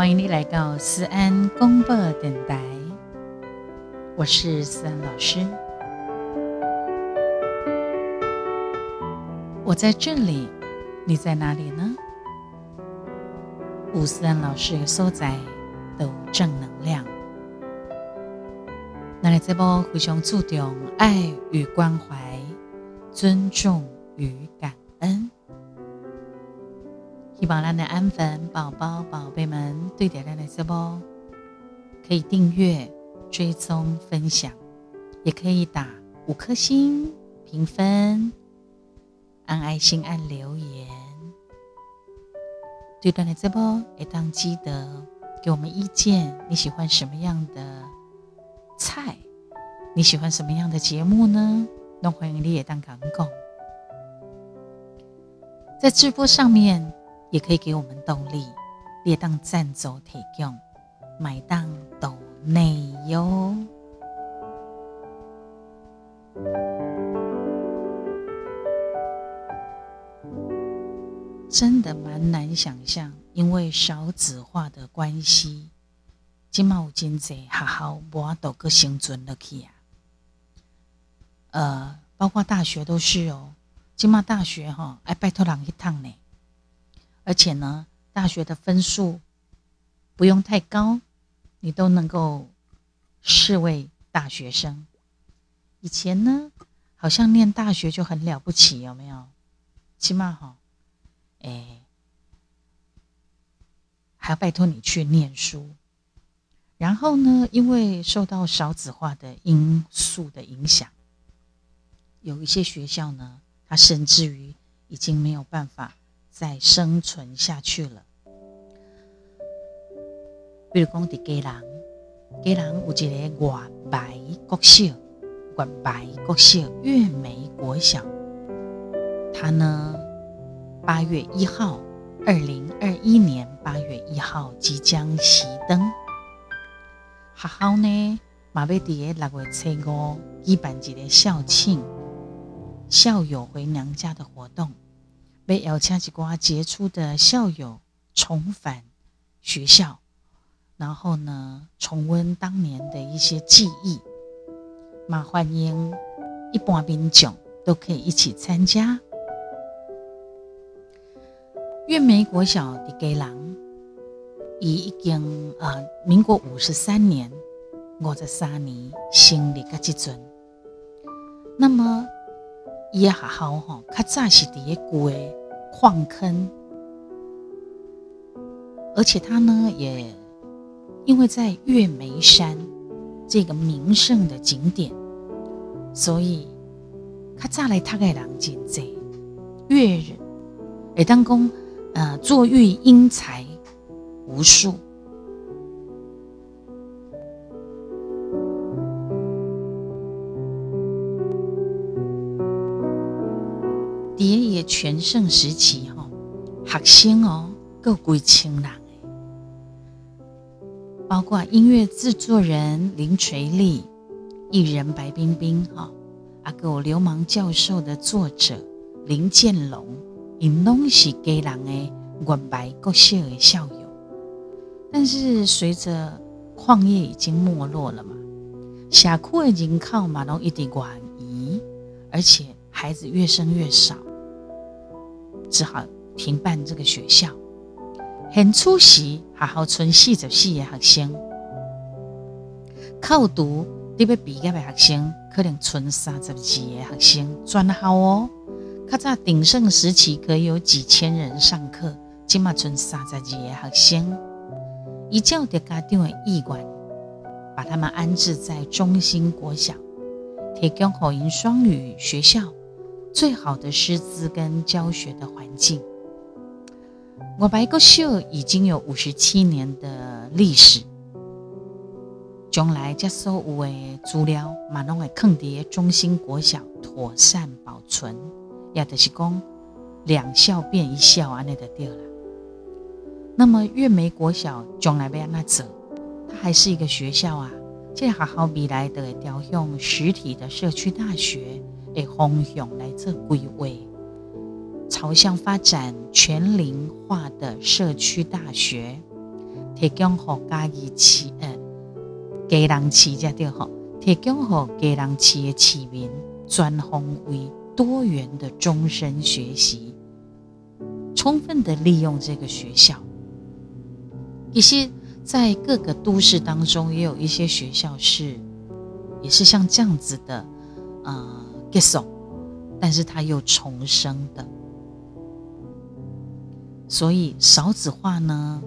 欢迎你来到思安公播电台，我是思安老师。我在这里，你在哪里呢？吴思安老师的所在都正能量。那来这波非常注重爱与关怀、尊重与感。希望咱的安粉宝宝、宝贝们对点亮的这波可以订阅、追踪、分享，也可以打五颗星评分，按爱心、按留言。对段的这波也当记得给我们意见，你喜欢什么样的？菜，你喜欢什么样的节目呢？那欢迎你也当港工，在直播上面也可以给我们动力，列当赞助提供，买当斗内哟。真的蛮难想象，因为少子化的关系。今嘛有真济学校无法度个生存落去啊！呃，包括大学都是哦。今嘛大学哈，哎，拜托人一趟呢。而且呢，大学的分数不用太高，你都能够视为大学生。以前呢，好像念大学就很了不起，有没有？起码哈，哎，还要拜托你去念书。然后呢？因为受到少子化的因素的影响，有一些学校呢，它甚至于已经没有办法再生存下去了。比如讲，在基隆，基隆有一个外白国小，外白国小月梅国小，他呢，八月一号，二零二一年八月一号即将熄灯。学校呢，马尾底六月初五举办一个校庆，校友回娘家的活动，被邀请一寡杰出的校友重返学校，然后呢，重温当年的一些记忆。马欢迎一般民众都可以一起参加。月梅国小的给郎。以已经啊，民国五十三年，五十三年成立个即阵。那么，伊学校吼，较早是伫个古诶矿坑，而且他呢，也因为在月眉山这个名胜的景点，所以较早来读诶人真济。月人，会当讲，呃，坐育英才。无数。全盛时期哈，学生哦够几千人包括音乐制作人林垂丽、艺人白冰冰哈，阿个流氓教授的作者林建龙，因拢是家人的原白国小的校友。但是随着矿业已经没落了嘛，峡谷的人口嘛都一直转移，而且孩子越生越少，只好停办这个学校。很出席，好好存四十四个学生，靠读特别毕业的学生，可能存三十几个学生转校哦。较早鼎盛时期可有几千人上课，今嘛存三十几个学生。依照的家长的意愿，把他们安置在中心国小，提供口音双语学校最好的师资跟教学的环境。我白国秀已经有五十七年的历史，将来这所有的资料，马拢会放伫中心国小妥善保存，也就是讲两校变一校安尼就对了。那么月梅国小将来要安那走？它还是一个学校啊。这好好未来的调向实体的社区大学的方向来做规划，朝向发展全龄化的社区大学，提供给家己市呃家人市才对吼，提供给家人市的市民专方为多元的终身学习，充分的利用这个学校。一些在各个都市当中，也有一些学校是也是像这样子的，呃，结束，但是它又重生的。所以少子化呢，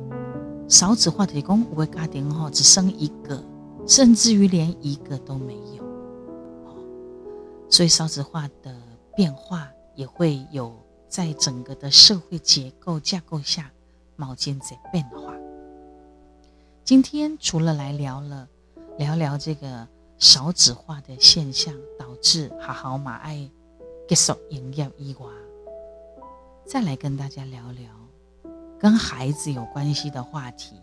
少子化提供五个家庭哈，只生一个，甚至于连一个都没有。所以少子化的变化也会有在整个的社会结构架构下冒进在变化。今天除了来聊了聊聊这个少子化的现象导致好好马爱结束营业以外，再来跟大家聊聊。跟孩子有关系的话题。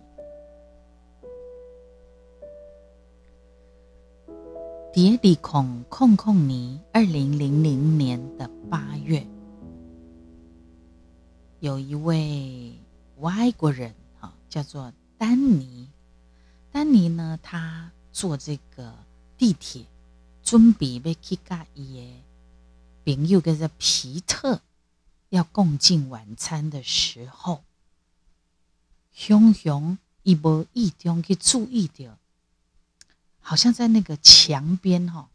叠里孔控控尼，二零零零年的八月，有一位外国人，哈，叫做丹尼。丹尼呢，他做这个地铁，准备要去甲伊的朋友跟着皮特要共进晚餐的时候。熊熊一无意中去注意到，好像在那个墙边哈，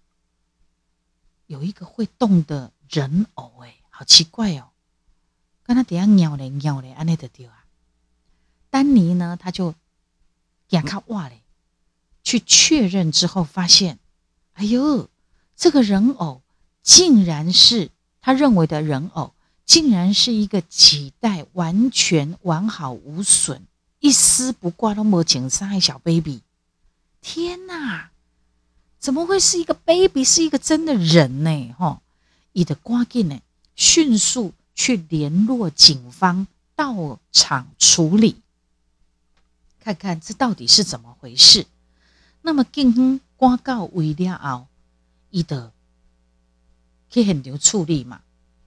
有一个会动的人偶，哎，好奇怪哦！跟他底下鸟嘞鸟嘞，安尼的丢啊。丹尼呢，他就眼看哇嘞，去确认之后发现，哎呦，这个人偶竟然是他认为的人偶，竟然是一个脐带完全完好无损。一丝不挂都没紧伤害小 baby，天哪！怎么会是一个 baby？是一个真的人呢？哈！你的瓜劲呢？迅速去联络警方到场处理，看看这到底是怎么回事。那么警方瓜告为了后，伊的去现场处理嘛？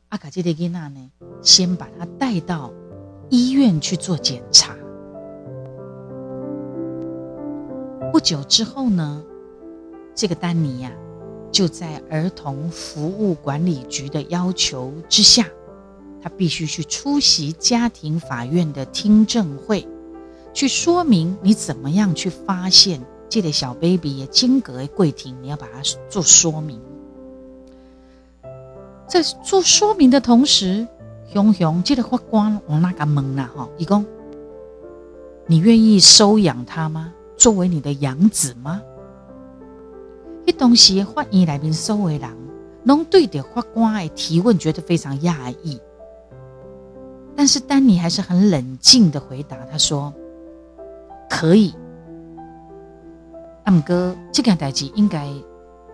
阿卡这个囡仔呢，先把他带到医院去做检查。不久之后呢，这个丹尼呀，就在儿童服务管理局的要求之下，他必须去出席家庭法院的听证会，去说明你怎么样去发现这个小 baby 也间隔柜亭，你要把它做说明。在做说明的同时，熊熊这个法官往那个问了哈，一共，你愿意收养他吗？作为你的养子吗？这东西法院来面所有人，拢对着法官的提问觉得非常讶异。但是丹尼还是很冷静的回答，他说：“可以。”阿姆哥，这件代志应该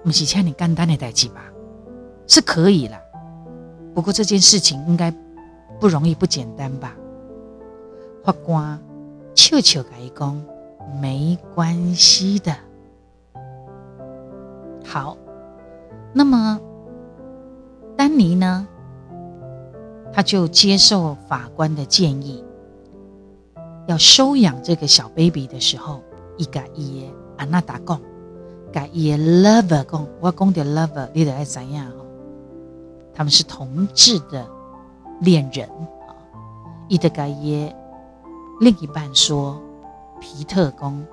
不是像你简单的代志吧？是可以了，不过这件事情应该不容易、不简单吧？法官悄悄甲伊讲。没关系的。好，那么丹尼呢？他就接受法官的建议，要收养这个小 baby 的时候，伊个伊安娜达讲，甲伊 lover 讲，我讲的 lover，你得爱怎样？他们是同志的恋人啊。伊的甲伊另一半说。皮特公，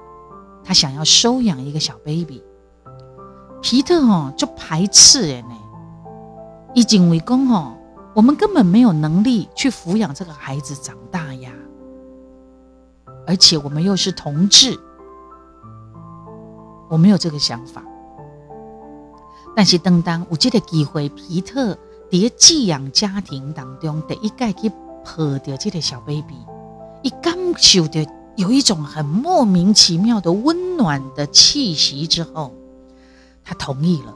他想要收养一个小 baby。皮特哦就排斥人呢，以警为公哦，我们根本没有能力去抚养这个孩子长大呀，而且我们又是同志，我没有这个想法。但是当当有这个机会，皮特在寄养家庭当中第一概去抱着这个小 baby，一感受到。有一种很莫名其妙的温暖的气息之后，他同意了。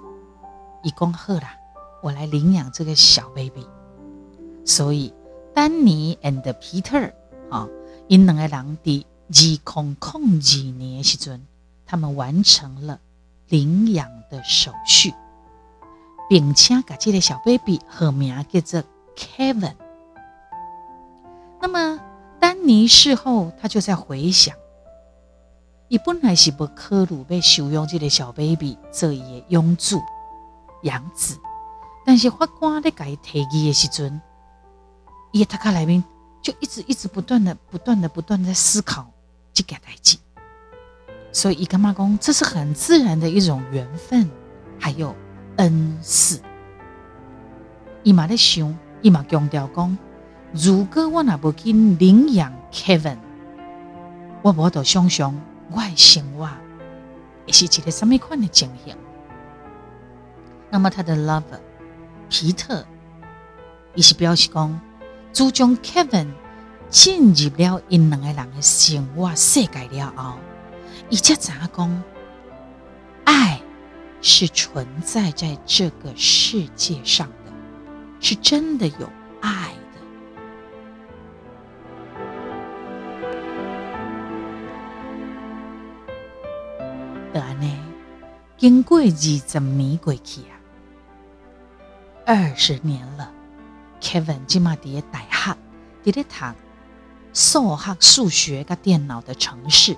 一公贺啦，我来领养这个小 baby。所以，丹尼 and 皮特啊，因两个人的二空空二年时阵，他们完成了领养的手续，并且把这个小 baby 和名叫做 Kevin。那么。丹尼事后，他就在回想，伊本来是不考虑要收养这个小 baby 做伊的养子养子，但是法官在改提议的时阵，伊的头壳内面就一直一直不断的、不断的、不断的在思考这件代志，所以伊干嘛讲这是很自然的一种缘分，还有恩赐。伊嘛咧想，伊嘛强调讲，如果我若无去领养 Kevin，我无得想象我的生活会是一个什么款的情形。那么他的 lover 皮特，伊是表示讲，自从 Kevin 进入了因两个人的生活世界了后，伊才知影讲，爱是存在在这个世界上的，是真的有爱的。的安呢，经过二十年过去啊，二十年了，Kevin 今嘛伫咧大学，伫咧读数学、数学跟电脑的城市，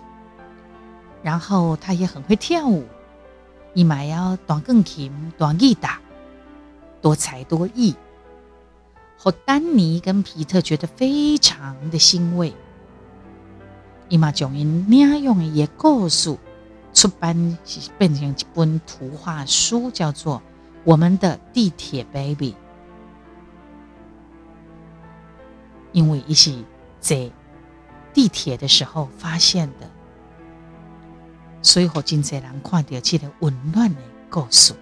然后他也很会跳舞，伊嘛要弹钢琴、弹吉他，多才多艺。和丹尼跟皮特觉得非常的欣慰，伊嘛将因领用的故事出版，变成一本图画书，叫做《我们的地铁 baby》。因为伊是在地铁的时候发现的，所以和真侪人看到这个温暖的故事。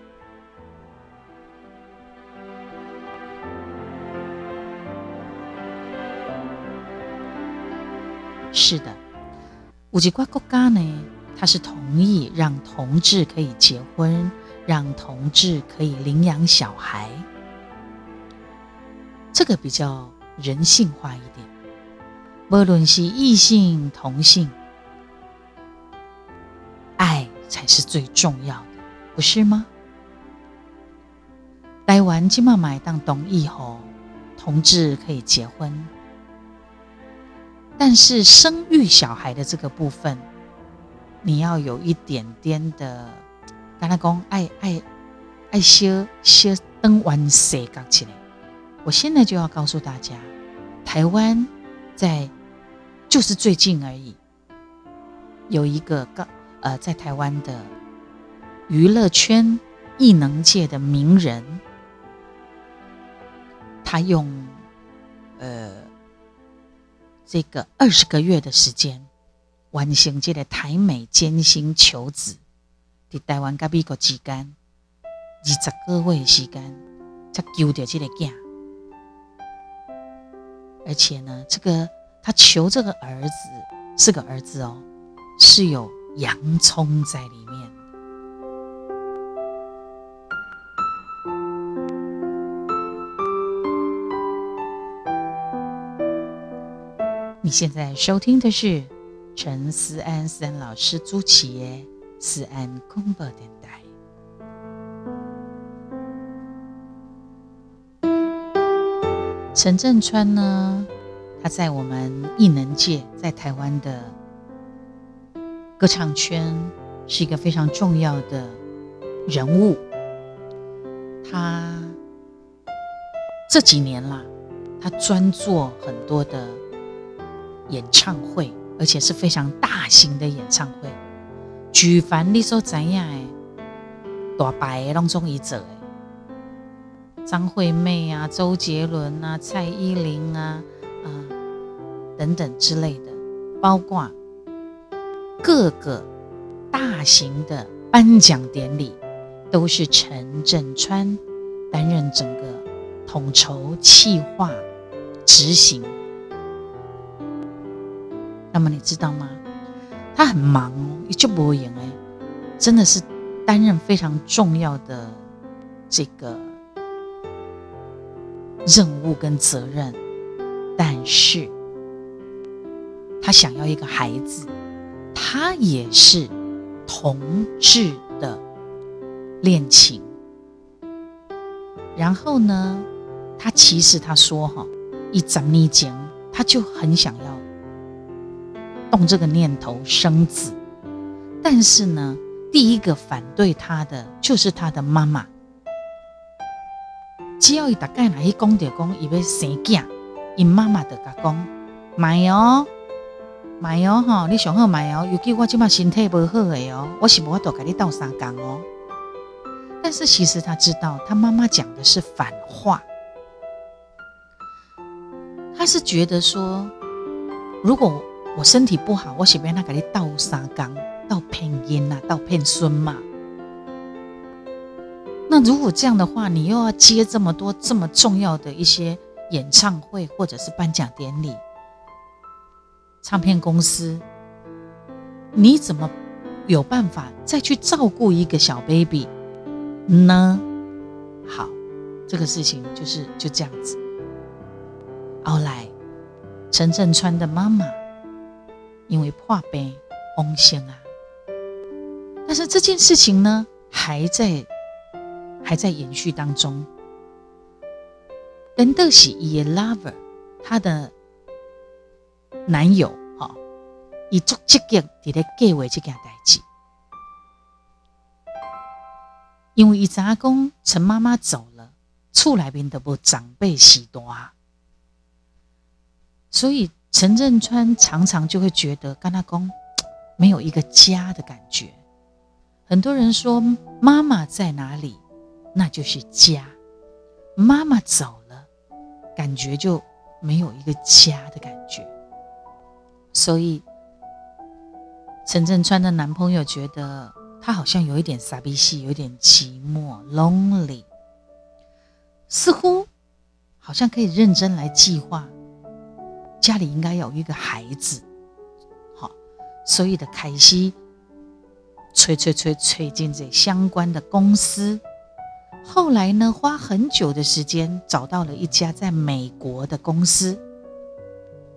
是的，有一个国家呢，它是同意让同志可以结婚，让同志可以领养小孩，这个比较人性化一点。无论是异性同性，才是最重要的，不是吗？台湾今嘛买当同意后，同志可以结婚。但是生育小孩的这个部分，你要有一点点的，刚才讲爱爱爱修修灯完谁刚起来？我现在就要告诉大家，台湾在就是最近而已，有一个刚呃在台湾的娱乐圈艺能界的名人，他用呃。这个二十个月的时间，完成这个台美艰辛求子，在台湾跟美国之间二十个月的时间，才救到这个囝。而且呢，这个他求这个儿子是个儿子哦，是有洋葱在里面。你现在收听的是陈思安思安老师主持的《思安广播电台》。陈振川呢，他在我们艺能界，在台湾的歌唱圈是一个非常重要的人物。他这几年啦，他专做很多的。演唱会，而且是非常大型的演唱会。举凡你所怎样诶，大牌当中一者诶，张惠妹啊、周杰伦啊、蔡依林啊啊等等之类的，包括各个大型的颁奖典礼，都是陈振川担任整个统筹、企划、执行。那么你知道吗？他很忙哦，一就不演哎，真的是担任非常重要的这个任务跟责任。但是，他想要一个孩子，他也是同志的恋情。然后呢，他其实他说哈，一整年前他就很想要。动这个念头生子，但是呢，第一个反对他的就是他的妈妈。只要伊大概哪一讲着讲伊要生囝，伊妈妈就甲讲买哦，买哦吼，你上好买哦。尤其我即马身体无好诶哦，我是无法度甲你斗相共哦。但是其实他知道，他妈妈讲的是反话。他是觉得说，如果我身体不好，我是要那给你斗三工，斗骗姻呐，斗骗孙嘛。那如果这样的话，你又要接这么多这么重要的一些演唱会或者是颁奖典礼，唱片公司，你怎么有办法再去照顾一个小 baby？呢，好，这个事情就是就这样子。后来，陈振川的妈妈因为破病翁先啊，但是这件事情呢，还在还在延续当中。等到是伊的 lover，他的男友哈，伊做积极伫咧计划这件代志。因为伊知影讲陈妈妈走了，厝内面都无长辈时代，所以陈振川常常就会觉得跟他讲没有一个家的感觉。很多人说妈妈在哪里，那就是家。妈妈走了，感觉就没有一个家的感觉。所以陈振川的男朋友觉得。他好像有一点傻逼戏，有点寂寞，lonely，似乎好像可以认真来计划，家里应该有一个孩子，好，所以的凯西催催催催进这相关的公司，后来呢，花很久的时间找到了一家在美国的公司，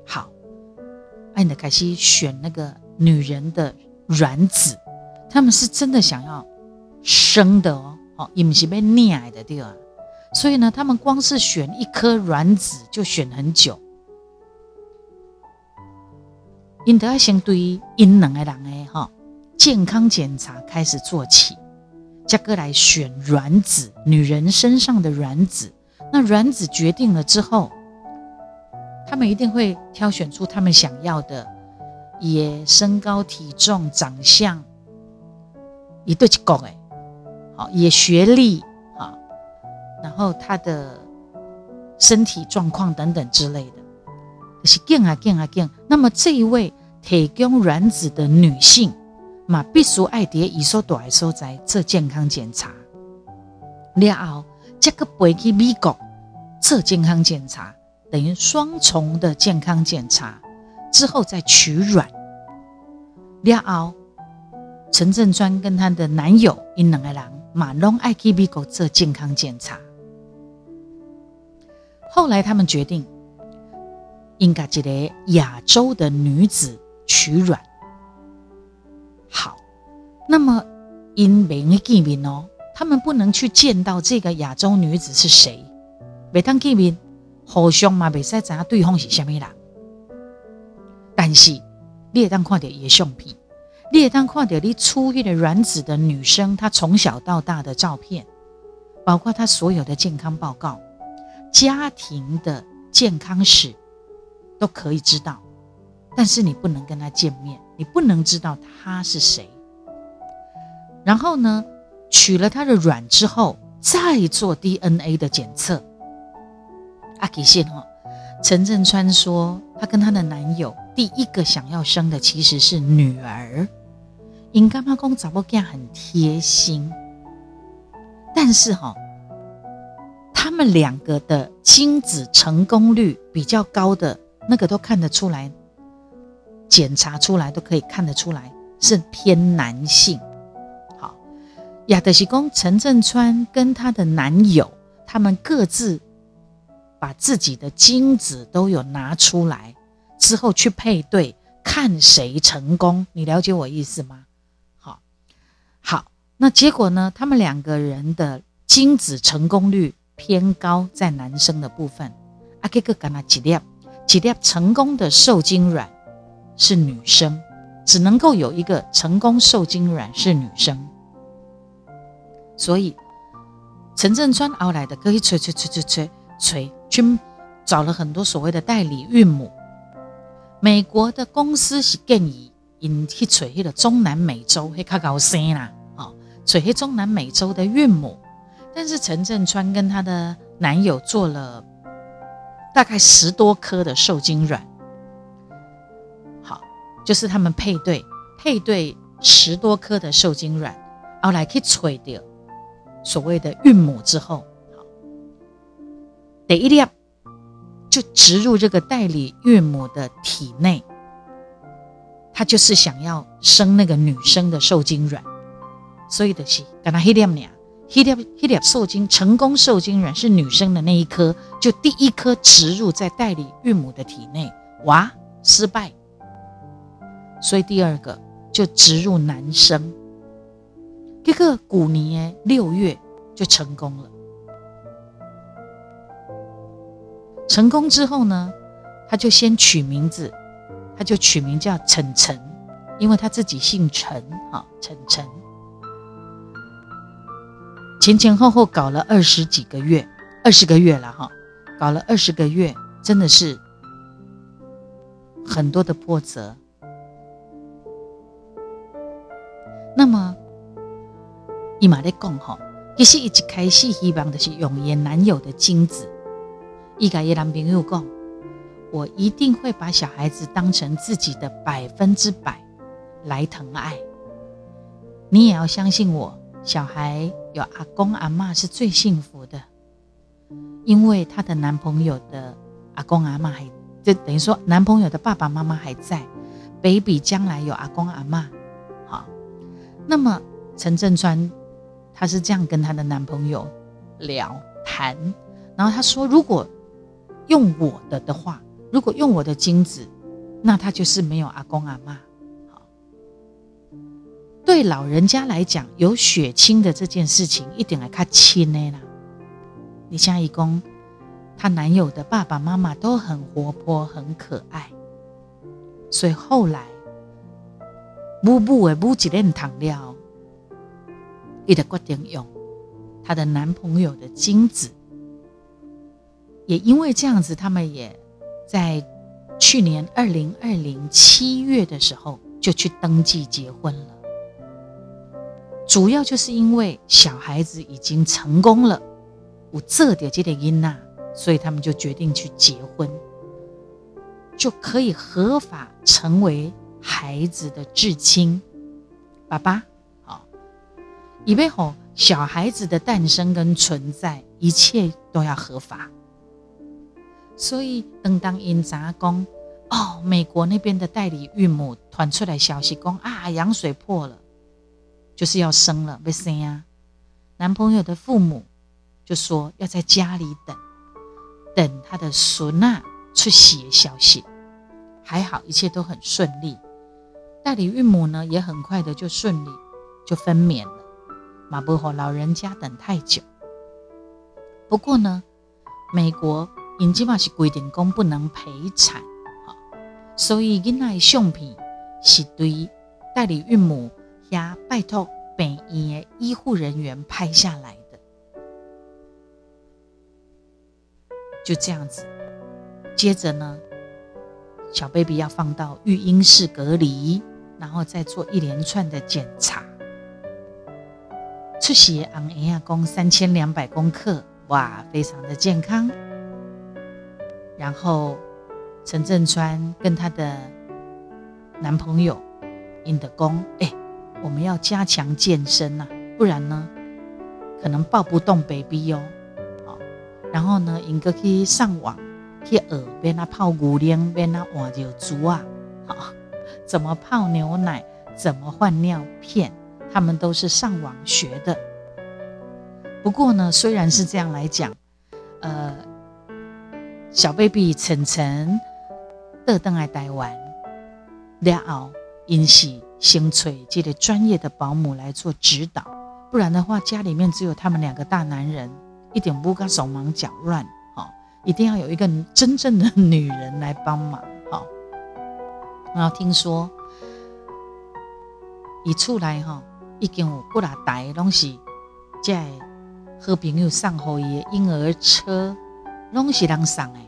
好，安德凯西选那个女人的卵子。他们是真的想要生的哦，哦，也不是被溺爱的对吧？所以呢，他们光是选一颗卵子就选很久。因得要先对阴冷的人诶哈健康检查开始做起，再过来选卵子，女人身上的卵子。那卵子决定了之后，他们一定会挑选出他们想要的，也身高、体重、长相。一对一个哎，好，也学历啊，然后他的身体状况等等之类的，是见啊见啊见。那么这一位提供卵子的女性嘛，必须爱蝶以所短所在做健康检查，了后这个飞去美国做健康检查，等于双重的健康检查之后再取卵，了后。陈振川跟他的男友因两个人马龙爱去美国做健康检查，后来他们决定应该一个亚洲的女子取卵。好，那么因没见面哦，他们不能去见到这个亚洲女子是谁，每当见面，互相嘛未使知对方是虾米人，但是你会当看到伊的相片。你也当看到你出狱的卵子的女生，她从小到大的照片，包括她所有的健康报告、家庭的健康史，都可以知道。但是你不能跟她见面，你不能知道她是谁。然后呢，取了她的卵之后，再做 DNA 的检测。阿吉信哈，陈振川说，他跟他的男友第一个想要生的其实是女儿。因干妈公找不见很贴心，但是哈，他们两个的精子成功率比较高的那个都看得出来，检查出来都可以看得出来是偏男性。好，亚德西公陈振川跟他的男友，他们各自把自己的精子都有拿出来之后去配对，看谁成功。你了解我意思吗？好好，那结果呢？他们两个人的精子成功率偏高，在男生的部分。阿这个跟他几粒几粒成功的受精卵是女生，只能够有一个成功受精卵是女生，所以陈振川熬来的可以吹吹吹吹吹吹，去找了很多所谓的代理孕母。美国的公司是建议引去找迄个中南美洲会较高生啦，哦，找迄中南美洲的孕母。但是陈振川跟她的男友做了大概十多颗的受精卵。好就是他们配对，配对十多颗的受精卵，然后来去取掉所谓的孕母之后，好，第一粒就植入这个代理孕母的体内，他就是想要生那个女生的受精卵，所以的是，跟他一粒俩，一粒一粒受精成功受精卵是女生的那一颗，就第一颗植入在代理孕母的体内，哇，失败。所以第二个就植入男生，这个古年六月就成功了。成功之后呢，他就先取名字，他就取名叫晨晨，因为他自己姓陈，哈，晨晨。前前后后搞了二十几个月，二十个月了，哈，搞了二十个月，真的是很多的波折。那么，伊嘛咧讲吼，其实伊一开始希望的是用伊男友的精子。伊甲伊男朋友讲，我一定会把小孩子当成自己的百分之百来疼爱。你也要相信我，小孩有阿公阿妈是最幸福的，因为她的男朋友的阿公阿妈还，就等于说男朋友的爸爸妈妈还在，baby 将来有阿公阿妈。那么陈振川，她是这样跟她的男朋友聊谈，然后她说，如果用我的的话，如果用我的精子，那他就是没有阿公阿妈。好，对老人家来讲，有血亲的这件事情一点来看亲的啦。你像一公，她男友的爸爸妈妈都很活泼，很可爱，所以后来。母母的母一任糖料，伊的决定用她的男朋友的精子，也因为这样子，他们也在去年二零二零七月的时候就去登记结婚了。主要就是因为小孩子已经成功了，我这点这点因呐，所以他们就决定去结婚，就可以合法成为。孩子的至亲，爸爸，好，以为吼小孩子的诞生跟存在，一切都要合法。所以，等当因杂公哦，美国那边的代理孕母传出来消息，讲啊羊水破了，就是要生了，被生啊。男朋友的父母就说要在家里等，等他的孙啊出喜的消息。还好，一切都很顺利。代理孕母呢，也很快的就顺利就分娩了，马不和老人家等太久。不过呢，美国因基嘛是规定公不能陪产，哈，所以囡仔相片是对代理孕母也拜托病院的医护人员拍下来的，就这样子。接着呢，小 baby 要放到育婴室隔离。然后再做一连串的检查，出血昂一亚公三千两百公克，哇，非常的健康。然后陈振川跟他的男朋友尹德公，哎，我们要加强健身呐，不然呢，可能抱不动 baby 哦。好，然后呢，尹哥可以上网去耳边啊泡牛奶，边啊换着猪啊，好。怎么泡牛奶？怎么换尿片？他们都是上网学的。不过呢，虽然是这样来讲，呃，小 baby 晨晨得登来台湾了后，因是先找这个专业的保姆来做指导，不然的话，家里面只有他们两个大男人，一点不敢手忙脚乱，哈，一定要有一个真正的女人来帮忙。然后听说，一出来哈已经有几啊台拢是即个好朋友送互伊婴儿车，拢是人送的。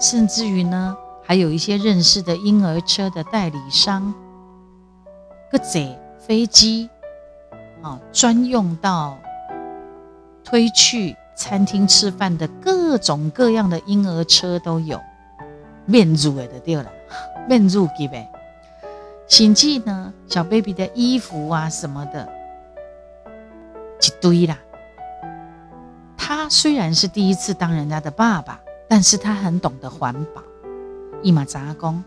甚至于呢，还有一些认识的婴儿车的代理商，个坐飞机，啊，专用到推去餐厅吃饭的各种各样的婴儿车都有，面入的就对了，面入级呗。甚至呢，小 baby 的衣服啊什么的，一堆啦。虽然是第一次当人家的爸爸。但是他很懂得环保，伊嘛杂工，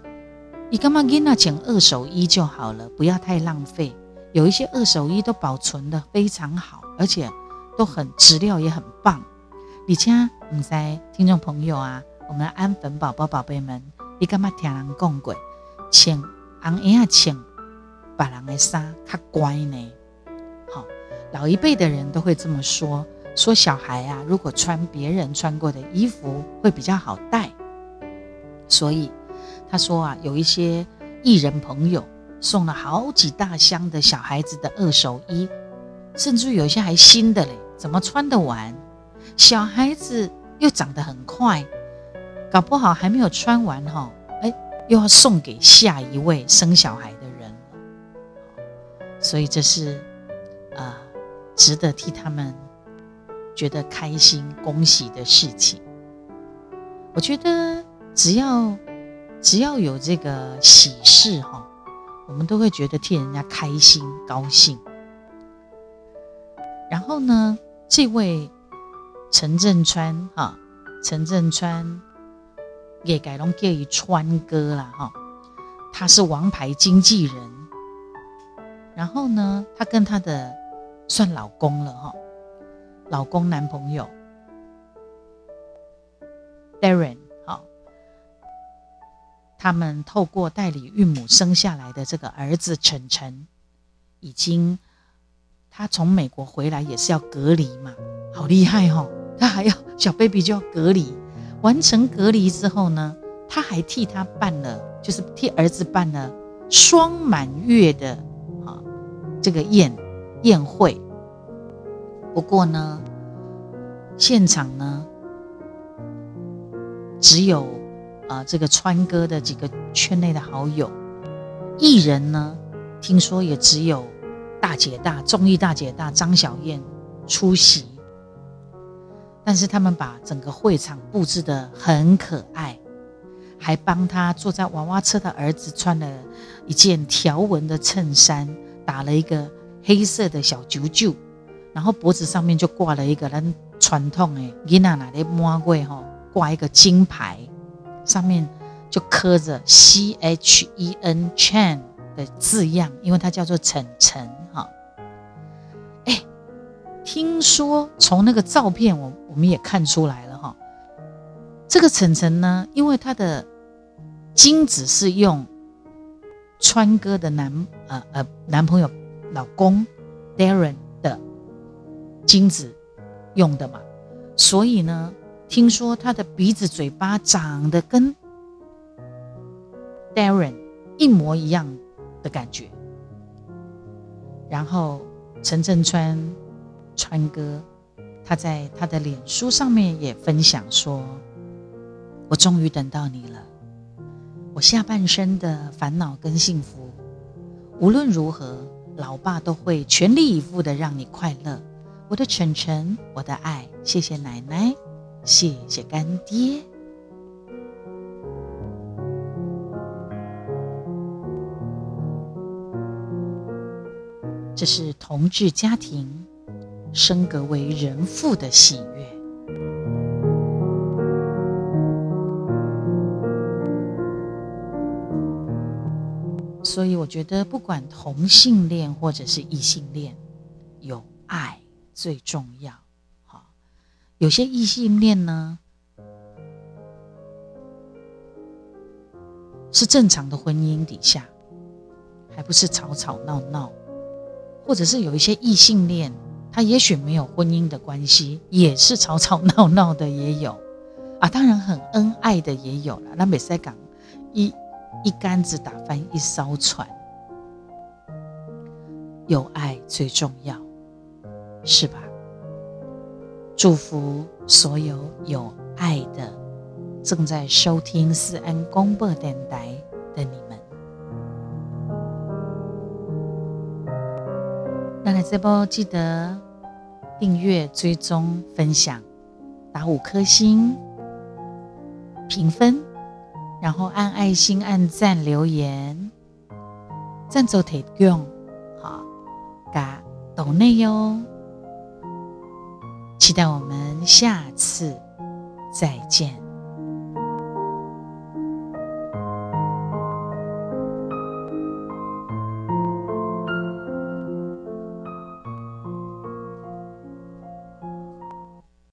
你干嘛给那捡二手衣就好了，不要太浪费。有一些二手衣都保存的非常好，而且都很质量也很棒。你家唔在听众朋友啊，我们安粉宝宝宝贝们，你干嘛听人讲过，穿红衣啊穿别人的衫较乖呢？好，老一辈的人都会这么说。说小孩啊，如果穿别人穿过的衣服会比较好带，所以他说啊，有一些艺人朋友送了好几大箱的小孩子的二手衣，甚至有些还新的嘞，怎么穿得完？小孩子又长得很快，搞不好还没有穿完哈，哎，又要送给下一位生小孩的人，所以这是啊，值得替他们。觉得开心、恭喜的事情，我觉得只要只要有这个喜事哈，我们都会觉得替人家开心、高兴。然后呢，这位陈振川哈，陈振川也改龙叫伊川哥了哈，他是王牌经纪人。然后呢，他跟他的算老公了哈。老公、男朋友，Darren，好，他们透过代理孕母生下来的这个儿子晨晨，已经他从美国回来也是要隔离嘛，好厉害哈！他还要小 baby 就要隔离，完成隔离之后呢，他还替他办了，就是替儿子办了双满月的啊这个宴宴会。不过呢，现场呢只有啊这个川哥的几个圈内的好友，艺人呢听说也只有大姐大综艺大姐大张小燕出席，但是他们把整个会场布置的很可爱，还帮他坐在娃娃车的儿子穿了一件条纹的衬衫，打了一个黑色的小揪揪。然后脖子上面就挂了一个咱传统的伊娜娜的马尾哈，挂一个金牌，上面就刻着 C H E N Chen 的字样，因为它叫做晨晨哈。哎，听说从那个照片我我们也看出来了哈，这个晨晨呢，因为他的精子是用川哥的男呃呃男朋友老公 Darren。精子用的嘛，所以呢，听说他的鼻子、嘴巴长得跟 Darren 一模一样的感觉。然后陈振川川哥，他在他的脸书上面也分享说：“我终于等到你了，我下半生的烦恼跟幸福，无论如何，老爸都会全力以赴的让你快乐。”我的晨晨，我的爱，谢谢奶奶，谢谢干爹。这是同志家庭升格为人父的喜悦。所以，我觉得不管同性恋或者是异性恋，有爱。最重要，好，有些异性恋呢是正常的婚姻底下，还不是吵吵闹闹，或者是有一些异性恋，他也许没有婚姻的关系，也是吵吵闹闹的也有，啊，当然很恩爱的也有了。那美赛港一一竿子打翻一艘船。有爱最重要，是吧？祝福所有有爱的正在收听思安公播电台的你们。那来这波记得订阅、追踪、分享，打五颗星评分，然后按爱心、按赞、留言，赞助提供，好，加抖内哟。期待我们下次再见。